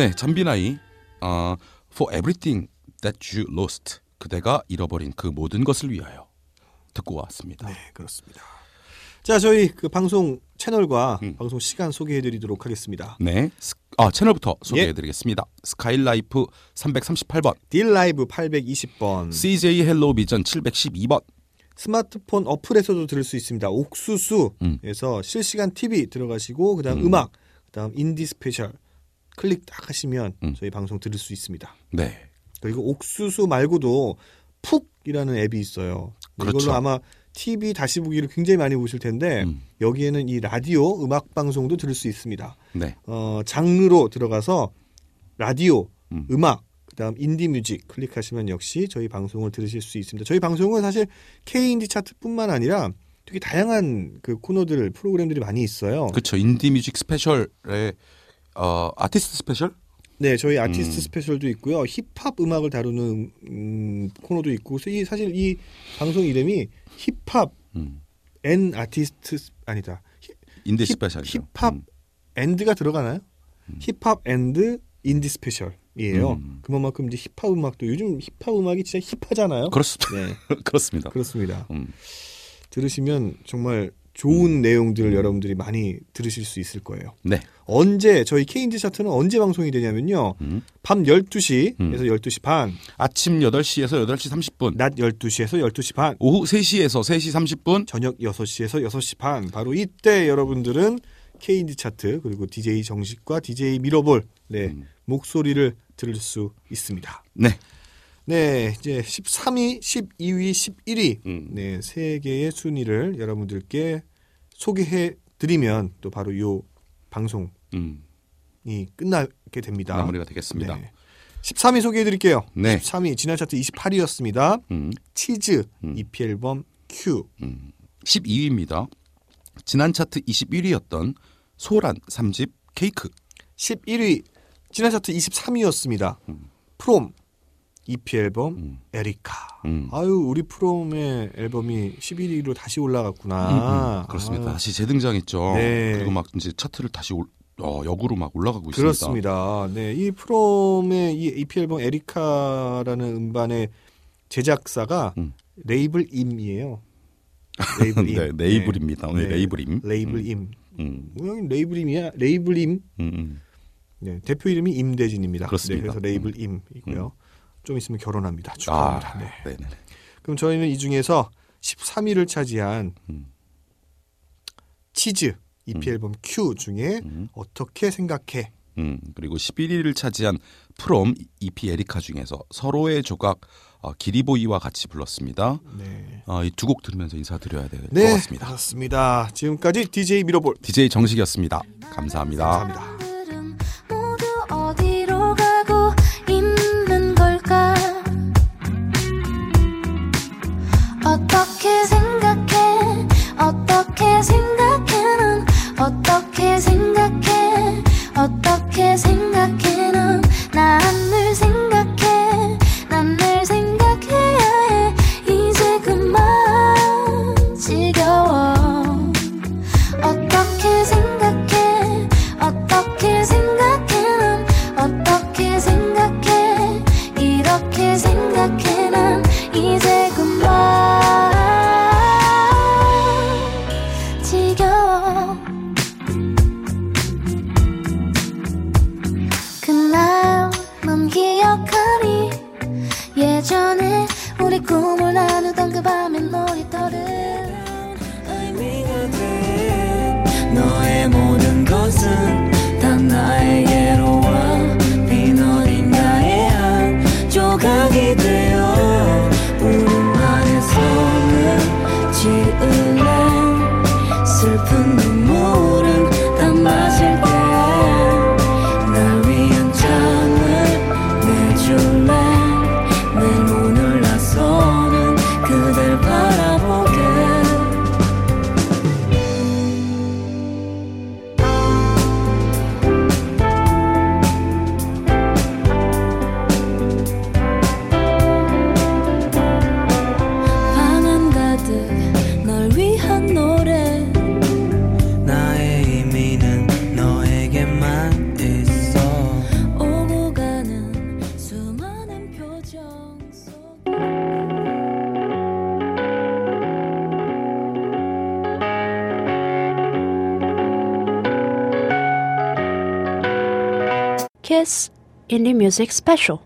네, 잠비나이 어, For Everything That You Lost 그대가 잃어버린 그 모든 것을 위하여 듣고 왔습니다. 네, 그렇습니다. 자, 저희 그 방송 채널과 음. 방송 시간 소개해드리도록 하겠습니다. 네. 스- 아, 채널부터 소개해드리겠습니다. 스카이라이프 338번, 딜라이브 820번, CJ 헬로우 비전 712번, 스마트폰 어플에서도 들을 수 있습니다. 음. 옥수수에서 실시간 TV 들어가시고 그다음 음. 악 그다음 인디 스페셜 클릭 딱 하시면 음. 저희 방송 들을 수 있습니다. 네. 그리고 옥수수 말고도 푹이라는 앱이 있어요. 그렇죠. 이걸로 아마 TV 다시 보기를 굉장히 많이 보실 텐데 음. 여기에는 이 라디오 음악 방송도 들을 수 있습니다. 네. 어, 장르로 들어가서 라디오, 음. 음. 악 그다음 인디 뮤직 클릭하시면 역시 저희 방송을 들으실 수 있습니다. 저희 방송은 사실 K 인디 차트뿐만 아니라 되게 다양한 그 코너들 프로그램들이 많이 있어요. 그렇죠. 인디 뮤직 스페셜의 어, 아티스트 스페셜? 네, 저희 아티스트 음. 스페셜도 있고요. 힙합 음악을 다루는 음, 코너도 있고, 이 사실 이 방송 이름이 힙합 음. and 아티스트 스- 아니다. 힙- 인디 힙- 스페셜이죠. 힙합 음. and가 들어가나요? 힙합 and 인디 스페셜이에요. 음. 그만큼 이제 힙합 음악도 요즘 힙합 음악이 진짜 힙하잖아요. 그렇습니다. 네, [laughs] 그렇습니다. 그렇습니다. 음. 들으시면 정말 좋은 내용들을 여러분들이 많이 들으실 수 있을 거예요. 네. 언제 저희 K인디 차트는 언제 방송이 되냐면요. 음. 밤 12시에서 음. 12시 반, 아침 8시에서 8시 30분, 낮 12시에서 12시 반, 오후 3시에서 3시 30분, 저녁 6시에서 6시 반. 바로 이때 여러분들은 K인디 차트 그리고 DJ 정식과 DJ 미러볼 네, 음. 목소리를 들을 수 있습니다. 네. 네, 이제 13위, 12위, 11위 음. 네, 세 개의 순위를 여러분들께 소개해 드리면 또 바로 요 방송이 음. 끝나게 됩니다. 마무리가 되겠습니다. 네. 13위 소개해 드릴게요. 네. 13위 지난 차트 28위였습니다. 음. 치즈 음. EP 앨범 Q. 12위입니다. 지난 차트 21위였던 소란 3집 케이크. 11위 지난 차트 23위였습니다. 프롬 EP 앨범 음. 에리카. 음. 아유 우리 프롬의 앨범이 11위로 다시 올라갔구나. 음, 음. 그렇습니다. 아유, 다시 재등장했죠. 네. 그리고 막 이제 차트를 다시 올, 어, 역으로 막 올라가고 있습니다. 그렇습니다. 네, 이 프롬의 이 EP 앨범 에리카라는 음반의 제작사가 음. 레이블 임이에요. [laughs] 레이블 임. 네, 레이블입니다. 오늘 네. 레이블 임. 레이블 음. 임. 음. 모양이 레이블 임이야. 레이블 임. 음, 음. 네, 대표 이름이 임대진입니다. 그렇습니다. 네, 그래서 레이블 임이고요. 좀 있으면 결혼합니다. 축하합니다. 아, 네. 네, 네. 그럼 저희는 이 중에서 13위를 차지한 음. 치즈 EP 음. 앨범 Q 중에 음. 어떻게 생각해? 음, 그리고 11위를 차지한 프롬 EP 에리카 중에서 서로의 조각 어, 기리보이와 같이 불렀습니다. 네. 어, 이 두 곡 들으면서 인사드려야 될것 네, 같습니다. 그렇습니다. 지금까지 DJ 미러볼 DJ 정식이었습니다. 감사합니다. 감사합니다. 꿈을 나누던 그 밤의 놀이터를 의미가 돼 너의 모든 것은 Indie Music Special.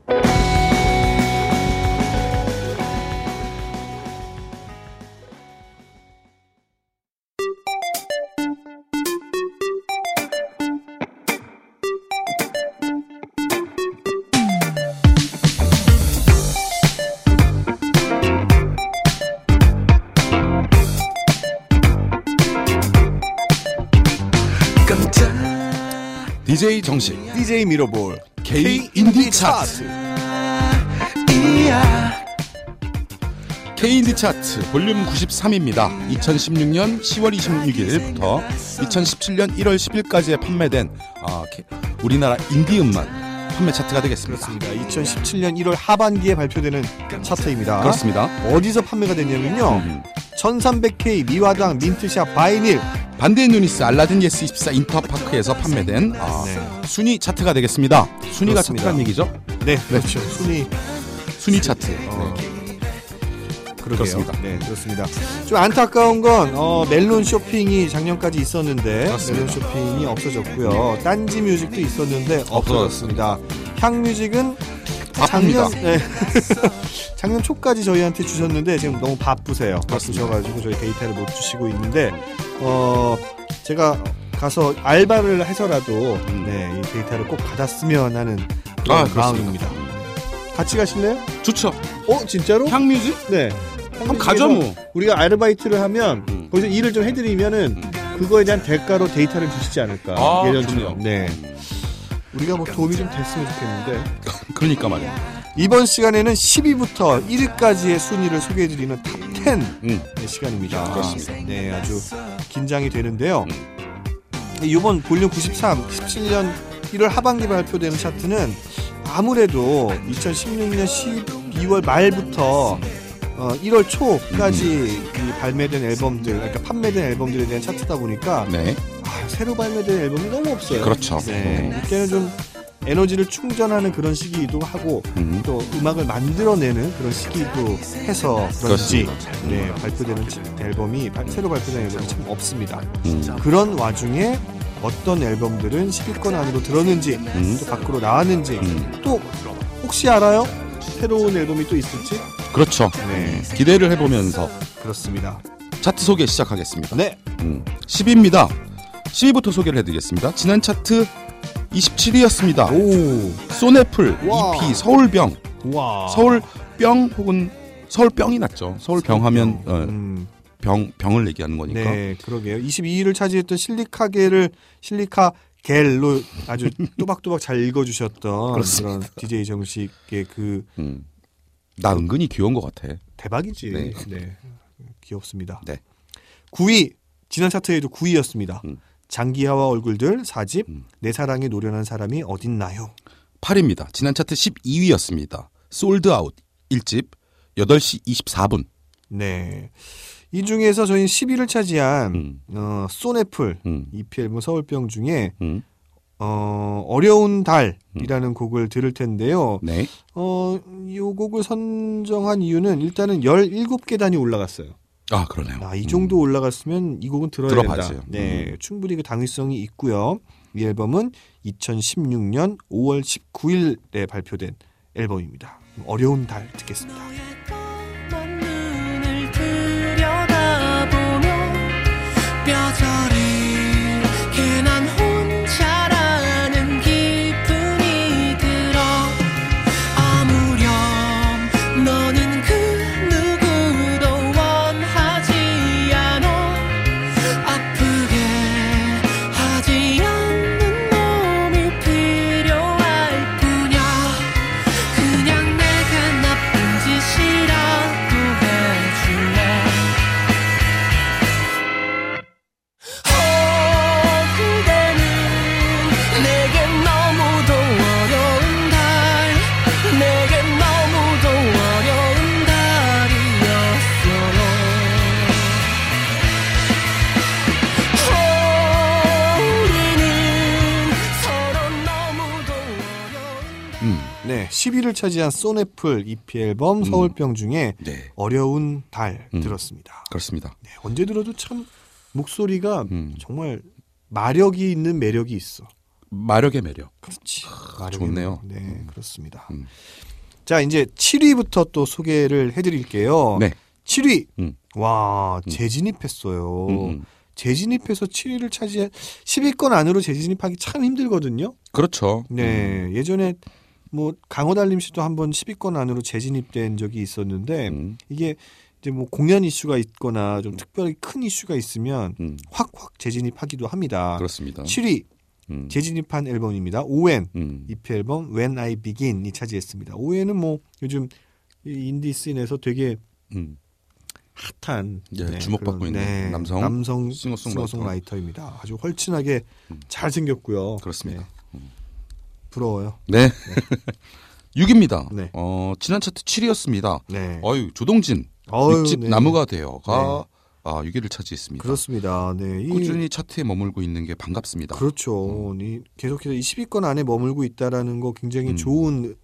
DJ 정식 DJ 미러볼 K 인디 차트 K 인디 차트 볼륨 93입니다. 2016년 10월 26일부터 2017년 1월 10일까지에 판매된 아, 우리나라 인디 음반 판매 차트가 되겠습니다. 그렇습니다. 2017년 1월 하반기에 발표되는 차트입니다. 그렇습니다. 어디서 판매가 됐냐면요. 음. 1300K 미화당 민트샵 바이닐 반대의 누니스 알라딘 예스 24 인터파크에서 판매된 아, 네. 순위 차트가 되겠습니다. 순위가 그렇습니다. 차트란 얘기죠? 네, 그렇죠. 순위 순위 차트. 어, 네. 그렇습니다. 네, 그렇습니다. 좀 안타까운 건 어, 멜론 쇼핑이 작년까지 있었는데 그렇습니다. 멜론 쇼핑이 없어졌고요. 딴지 뮤직도 있었는데 없어졌습니다. 향 뮤직은 바쁩니다. 작년 네. [laughs] 작년 초까지 저희한테 주셨는데 지금 너무 바쁘세요. 바쁘셔가지고 저희 데이터를 못 주시고 있는데 어 제가 가서 알바를 해서라도 음. 네, 이 데이터를 꼭 받았으면 하는 그런 아. 마음입니다. 같이 가실래요? 좋죠. 어 진짜로? 향뮤직? 네. 한번 가죠 뭐. 우리가 아르바이트를 하면 음. 거기서 일을 좀 해드리면은 음. 그거에 대한 대가로 데이터를 주시지 않을까 아, 예전처럼. 네. 우리가 뭐 도움이 좀 됐으면 좋겠는데 [laughs] 그러니까 말이야. 이번 시간에는 10위부터 1위까지의 순위를 소개해드리는 탑10 음. 의 시간입니다. 그렇습니다. 네, 아주 긴장이 되는데요. 이번 볼륨 93, 17년 1월 하반기 발표되는 차트는 아무래도 2016년 12월 말부터 어, 1월 초까지 이 발매된 앨범들, 그러니까 판매된 앨범들에 대한 차트다 보니까 네. 아, 새로 발매된 앨범이 너무 없어요. 그렇죠. 네, 음. 이때는 좀 에너지를 충전하는 그런 시기이기도 하고 음. 또 음악을 만들어내는 그런 시기도 해서 그런지. 네, 발표되는 치- 앨범이 발- 새로 발표된 앨범이 참 없습니다. 음. 그런 와중에 어떤 앨범들은 10위권 안으로 들었는지 음. 또 밖으로 나왔는지 음. 또 혹시 알아요? 새로운 앨범이 또 있을지? 그렇죠. 네, 기대를 해보면서 그렇습니다. 차트 소개 시작하겠습니다. 네, 음. 10위입니다. 10위부터 소개를 해드리겠습니다. 지난 차트 27위였습니다. 오, 소네플 와. EP 서울병 와, 서울병 혹은 서울병이 낫죠. 서울병 하면 어, 음, 병 병을 얘기하는 거니까. 네, 그러게요. 22위를 차지했던 실리카겔을 실리카 겔로 아주 [laughs] 또박또박 잘 읽어주셨던 그렇습니다. 그런 DJ 정식의 그 음. 나 은근히 귀여운 것 같아. 대박이지. 네. 네. 귀엽습니다. 네. 9위 지난 차트에도 9위였습니다. 음. 장기하와 얼굴들 4집 음. 내 사랑에 노련한 사람이 어딨나요? 8위입니다. 지난 차트 12위였습니다. 솔드아웃 1집 8시 24분. 네. 이 중에서 저희 10위를 차지한 음. 어, 소네플 음. EP 앨범 서울병 중에 음. 어, 어려운 달이라는 곡을 들을 텐데요. 네. 어, 이 곡을 선정한 이유는 일단은 17개 단위 올라갔어요. 아, 그러네요. 아, 이 정도 올라갔으면 이 곡은 들어야 들어봐야죠. 된다. 네, 음. 충분히 그 당위성이 있고요. 이 앨범은 2016년 5월 19일에 발표된 앨범입니다. 어려운 달 듣겠습니다. 1위를 차지한 쏘네플 EP 앨범 음. 서울병 중에 네. 어려운 달 음. 들었습니다. 그렇습니다. 네, 언제 들어도 참 목소리가 음. 정말 마력이 있는 매력이 있어. 마력의 매력. 그렇지. 아, 좋네요. 매력. 네, 음. 그렇습니다. 음. 자, 이제 7위부터 또 소개를 해드릴게요. 네. 7위. 음. 와, 재진입했어요. 재진입해서 7위를 차지한 10위권 안으로 재진입하기 참 힘들거든요. 그렇죠. 네, 예전에 뭐 강허달림 씨도 한번 10위권 안으로 재진입된 적이 있었는데 음, 이게 이제 뭐 공연 이슈가 있거나 좀 특별히 큰 이슈가 있으면 음, 확확 재진입하기도 합니다. 그렇습니다. 7위 음, 재진입한 앨범입니다. 오웬 음, EP 앨범 When I Begin이 차지했습니다. 오웬은 뭐 요즘 이 인디 씬에서 되게 음. 핫한 예, 주목받고 그런, 있는 남성 남성 싱어송라이터. 싱어송라이터 입니다. 아주 헐친하게 음. 잘 생겼고요. 그렇습니다. 네. 부러워요. 네. [laughs] 6입니다. 네. 어, 지난 차트 7위였습니다. 네. 어유 조동진 육집 네. 나무가 되어가 아, 6위를 차지했습니다. 그렇습니다. 네. 이, 꾸준히 차트에 머물고 있는 게 반갑습니다. 그렇죠. 이 계속해서 이 10위권 안에 머물고 있다라는 거 굉장히 음. 좋은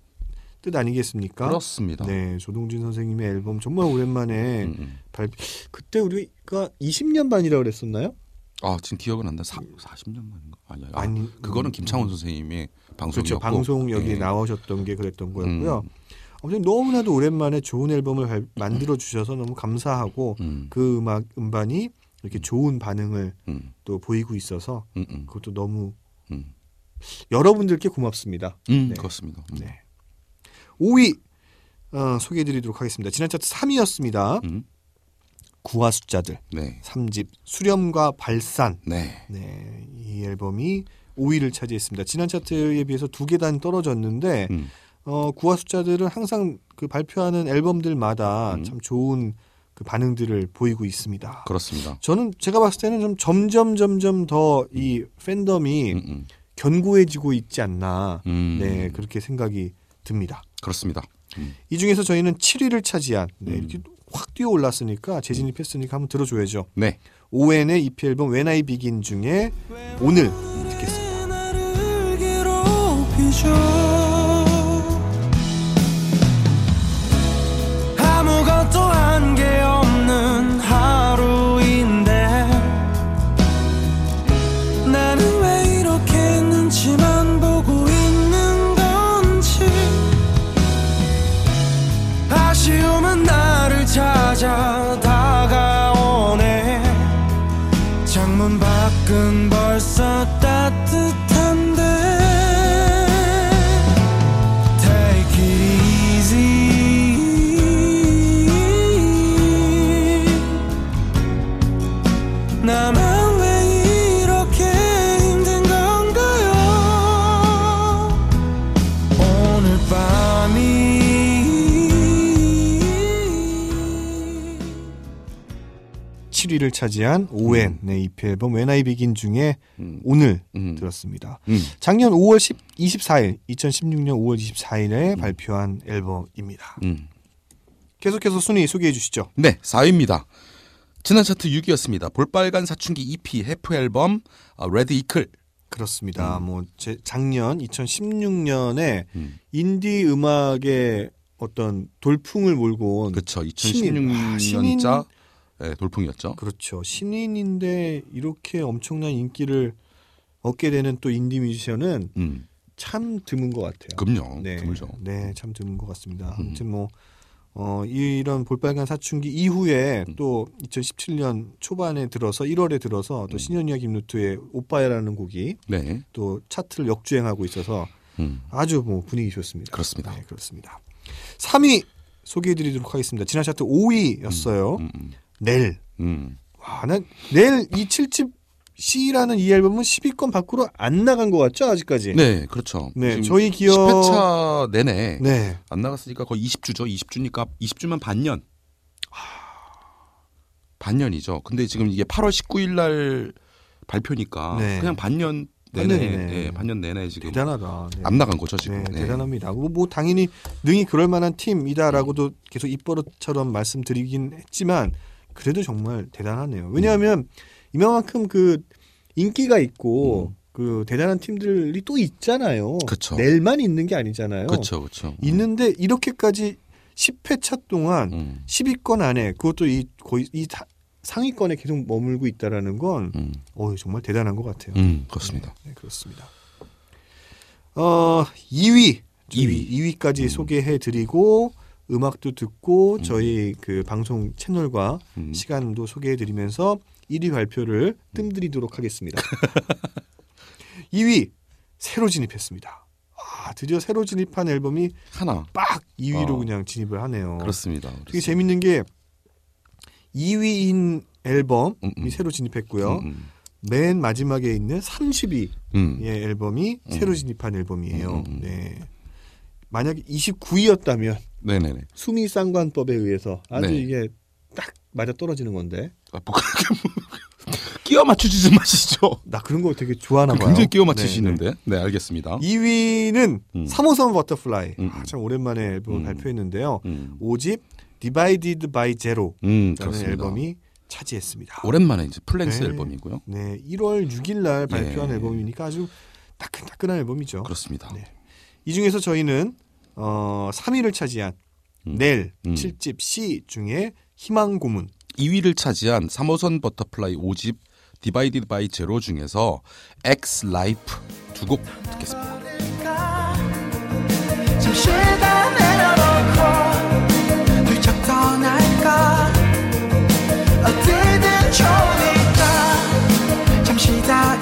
뜻 아니겠습니까? 그렇습니다. 네, 조동진 선생님의 앨범 정말 오랜만에 음, 음. 발 그때 우리가 20년 반이라고 그랬었나요? 아 지금 기억은 안 나. 40년 만인가? 아니야. 아, 아니, 그거는 음, 김창원 음. 선생님의 그렇죠. 방송이었고. 방송 여기 예. 나오셨던 게 그랬던 거였고요. 음. 아무튼 너무나도 오랜만에 좋은 앨범을 발- 만들어 주셔서 너무 감사하고 음, 그 음악 음반이 이렇게 좋은 반응을 음, 또 보이고 있어서 음, 음, 그것도 너무 음. 여러분들께 고맙습니다. 음, 네. 그렇습니다. 음. 네. 5위 어, 소개해드리도록 하겠습니다. 지난 차트 3위였습니다. 음, 구화 숫자들 네, 3집 수렴과 발산 네, 네, 이 앨범이 5위를 차지했습니다. 지난 차트에 비해서 두 계단 떨어졌는데 음, 어, 구화 숫자들은 항상 그 발표하는 앨범들마다 음. 참 좋은 그 반응들을 보이고 있습니다. 그렇습니다. 저는 제가 봤을 때는 좀 점점 점점 더 이 팬덤이 음, 음, 견고해지고 있지 않나. 음, 네, 그렇게 생각이 듭니다. 그렇습니다. 음, 이 중에서 저희는 7위를 차지한 네, 음. 이렇게 확 뛰어 올랐으니까 재진입했으니까 한번 들어줘야죠. 네, 오웬의 EP 앨범 When I Begin 중에 오늘 듣겠습니다. 나를 괴롭 차지한 오웬의 EP 앨범 When I Begin 중에 음, 오늘 음, 들었습니다. 음, 작년 5월 10, 24일, 2016년 5월 24일에 발표한 앨범입니다. 음. 계속해서 순위 소개해 주시죠. 네, 4위입니다. 지난 차트 6위였습니다. 볼빨간 사춘기 EP Half Album 아, Red Ickle. 그렇습니다. 뭐 제, 작년 2016년에 음. 인디 음악의 어떤 돌풍을 몰고 온 그렇죠. 신인. 아, 신인. 2016년자 네, 돌풍이었죠. 그렇죠. 신인인데 이렇게 엄청난 인기를 얻게 되는 또 인디 뮤지션은 음, 참 드문 것 같아요. 그럼요. 네, 드물죠. 네, 참 드문 것 같습니다. 음. 아무튼 뭐 어, 이런 볼빨간 사춘기 이후에 음. 또 2017년 초반에 들어서 1월에 들어서 또 음. 신현이와 김루트의 오빠야라는 곡이 네, 또 차트를 역주행하고 있어서 음, 아주 뭐 분위기 좋습니다. 그렇습니다. 네, 그렇습니다. 3위 소개해드리도록 하겠습니다. 지난 차트 5위였어요. 음, 음, 넬. 음. 와, 난넬이 7집 C라는 이 앨범은 10위권 밖으로 안 나간 것 같죠 아직까지? 네, 그렇죠. 네, 저희 기억 10회차 내내 네. 안 나갔으니까 거의 20주죠. 20주니까 20주면 반년. 반년이죠. 근데 지금 이게 8월 19일 날 발표니까 네. 그냥 반년 내내 반년이네. 네, 반년 내내 지금 대단하다. 네. 안 나간 거죠 지금. 네, 대단합니다. 뭐, 뭐 당연히 능히 그럴 만한 팀이다라고도 계속 입버릇처럼 말씀드리긴 했지만 그래도 정말 대단하네요. 왜냐하면 이만큼 그 인기가 있고 음. 그 대단한 팀들이 또 있잖아요. 그쵸. 넬만 있는 게 아니잖아요. 그렇죠, 그렇죠. 있는데 이렇게까지 10회차 동안 음, 10위권 안에 그것도 이 거의 이 사- 상위권에 계속 머물고 있다라는 건 음, 어 정말 대단한 것 같아요. 음, 그렇습니다. 네, 네, 그렇습니다. 어 2위 2위. 2위까지 소개해드리고 음악도 듣고 저희 그 방송 채널과 음. 시간도 소개해드리면서 1위 발표를 뜸들이도록 하겠습니다. [laughs] 2위 새로 진입했습니다. 아 드디어 새로 진입한 앨범이 하나. 빡 2위로 어. 그냥 진입을 하네요. 그렇습니다. 되게 재밌는 게 2위인 앨범이 음, 음. 새로 진입했고요. 음, 음. 맨 마지막에 있는 30위 음. 의 앨범이 음. 새로 진입한 앨범이에요. 음, 음, 음. 네. 만약에 29위였다면 네네네. 수미 쌍관법에 의해서 아주 네. 이게 딱 맞아 떨어지는 건데 아, 뭐뭐 [laughs] 끼워 맞추지 좀 마시죠. 나 그런 거 되게 좋아하나 봐요. 굉장히 끼워 네, 맞추시는데. 네, 알겠습니다. 네. 2위는 음. 3호선 버터플라이. 음, 아, 음. 참 오랜만에 앨범을 음. 발표했는데요. 음. 5집 Divided by Zero라는 음, 그렇습니다. 앨범이 차지했습니다. 오랜만에 이제 full length 네. 앨범이고요. 네, 1월 6일 날 발표한 네. 앨범이니까 아주 따끈따끈한 앨범이죠. 그렇습니다. 네. 이 중에서 저희는 어, 3위를 차지한 음. 넬 음. 7집 C 중에 희망 고문 2위를 차지한 3호선 버터플라이 5집 Divided by Zero 중에서 Ex Life 두 곡 듣겠습니다. 잠시 다 내려놓고 훌쩍 떠날까 어디든 좋으니까 잠시 다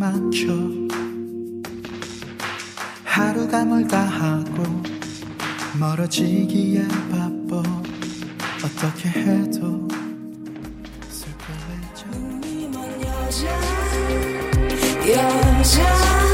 막혀. 하루가 멀다 하고 멀어지기에 바빠. 어떻게 해도 슬퍼해져. 여자 여자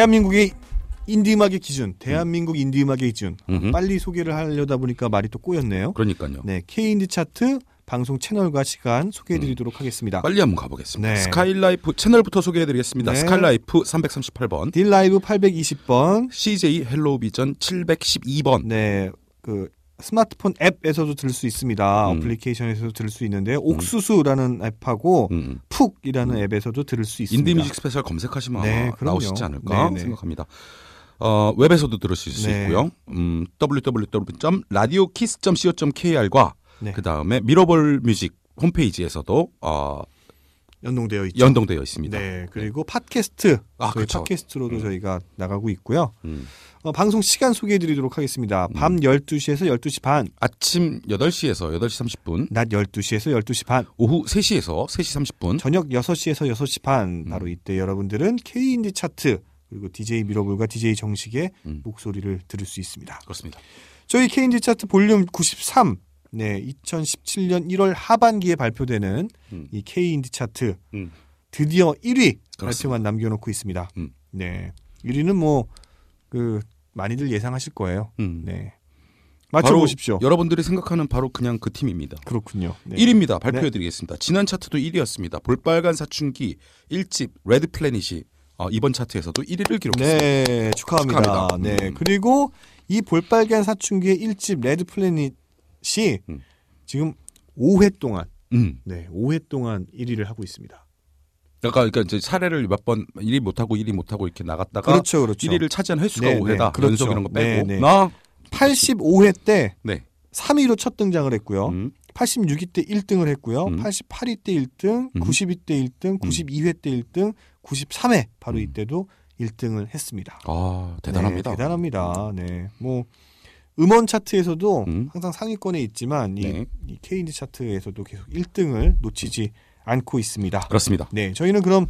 대한민국의 인디 음악의 기준 대한민국 인디 음악의 기준 음흠. 빨리 소개를 하려다 보니까 말이 또 꼬였네요. 그러니까요. 네, K인디 차트 방송 채널과 시간 소개해드리도록 하겠습니다. 빨리 한번 가보겠습니다. 네. 스카이라이프 채널부터 소개해드리겠습니다. 네. 스카이라이프 338번, 딜라이브 820번, CJ 헬로우 비전 712번. 네, 그 스마트폰 앱에서도 들을 수 있습니다. 음. 어플리케이션에서도 들을 수 있는데 옥수수라는 앱하고 음. 푹이라는 앱에서도 들을 수 있습니다. 인디뮤직 스페셜 검색하시면 네. 나오시지 않을까 네, 네. 생각합니다. 어, 웹에서도 들으실 수 네. 있고요. 음, www.radiokiss.co.kr과 네. 그 다음에 미러볼 뮤직 홈페이지에서도 어, 연동되어 있죠. 연동되어 있습니다. 네, 그리고 팟캐스트 아, 저희 그렇죠. 팟캐스트로도 음. 저희가 나가고 있고요. 음. 어, 방송 시간 소개해드리도록 하겠습니다. 밤 12시에서 12시 반, 아침 8시에서 8시 30분, 낮 12시에서 12시 반, 오후 3시에서 3시 30분. 저녁 6시에서 6시 반 음. 바로 이때 여러분들은 K인디 차트 그리고 DJ 미러볼과 DJ 정식의 음. 목소리를 들을 수 있습니다. 그렇습니다. 저희 K인디 차트 볼륨 93 네, 2017년 1월 하반기에 발표되는 음. 이 K인디 차트 음. 드디어 1위 그렇습니다. 발표만 남겨놓고 있습니다. 음. 네, 1위는 뭐 그 많이들 예상하실 거예요. 음. 네, 맞춰보십시오. 여러분들이 생각하는 바로 그냥 그 팀입니다. 그렇군요. 네. 1위입니다. 발표해드리겠습니다. 지난 차트도 1위였습니다. 볼빨간 사춘기 1집 Red Planet이 어, 이번 차트에서도 1위를 기록했습니다. 네, 축하합니다. 축하합니다. 네, 음. 그리고 이 볼빨간 사춘기의 1집 Red Planet 이 음. 지금 5회 동안 음. 네, 5회 동안 1위를 하고 있습니다. 그러니까, 그러니까 이제 사례를 몇 번 1위 못하고 1위 못하고 이렇게 나갔다가 그렇죠, 그렇죠. 1위를 차지한 횟수가 네, 5회다. 네, 그렇죠. 연속 이런 거 빼고. 네, 네. 나 85회 때 네. 3위로 첫 등장을 했고요. 음. 86위 때 1등을 했고요. 음. 88위 때 1등, 음. 90위 때 1등, 92회 때 1등, 93회 바로 음. 이때도 1등을 했습니다. 아 대단합니다. 네, 대단합니다. 네. 뭐 음원 차트에서도 음. 항상 상위권에 있지만 이, 네. 이 K인디 차트에서도 계속 1등을 놓치지 않고 있습니다. 그렇습니다. 네, 저희는 그럼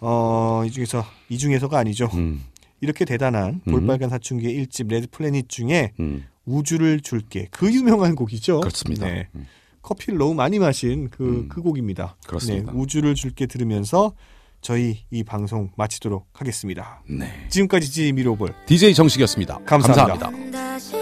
어, 이 중에서 이 중에서가 아니죠. 음, 이렇게 대단한 음. 볼빨간 사춘기의 1집 Red Planet 중에 음, 우주를 줄게 그 유명한 곡이죠. 그렇습니다. 네. 음, 커피를 너무 많이 마신 그, 음. 그 곡입니다. 그렇습니다. 네, 우주를 줄게 들으면서 저희 이 방송 마치도록 하겠습니다. 네. 지금까지 지미로볼 DJ 정식이었습니다. 감사합니다. 감사합니다.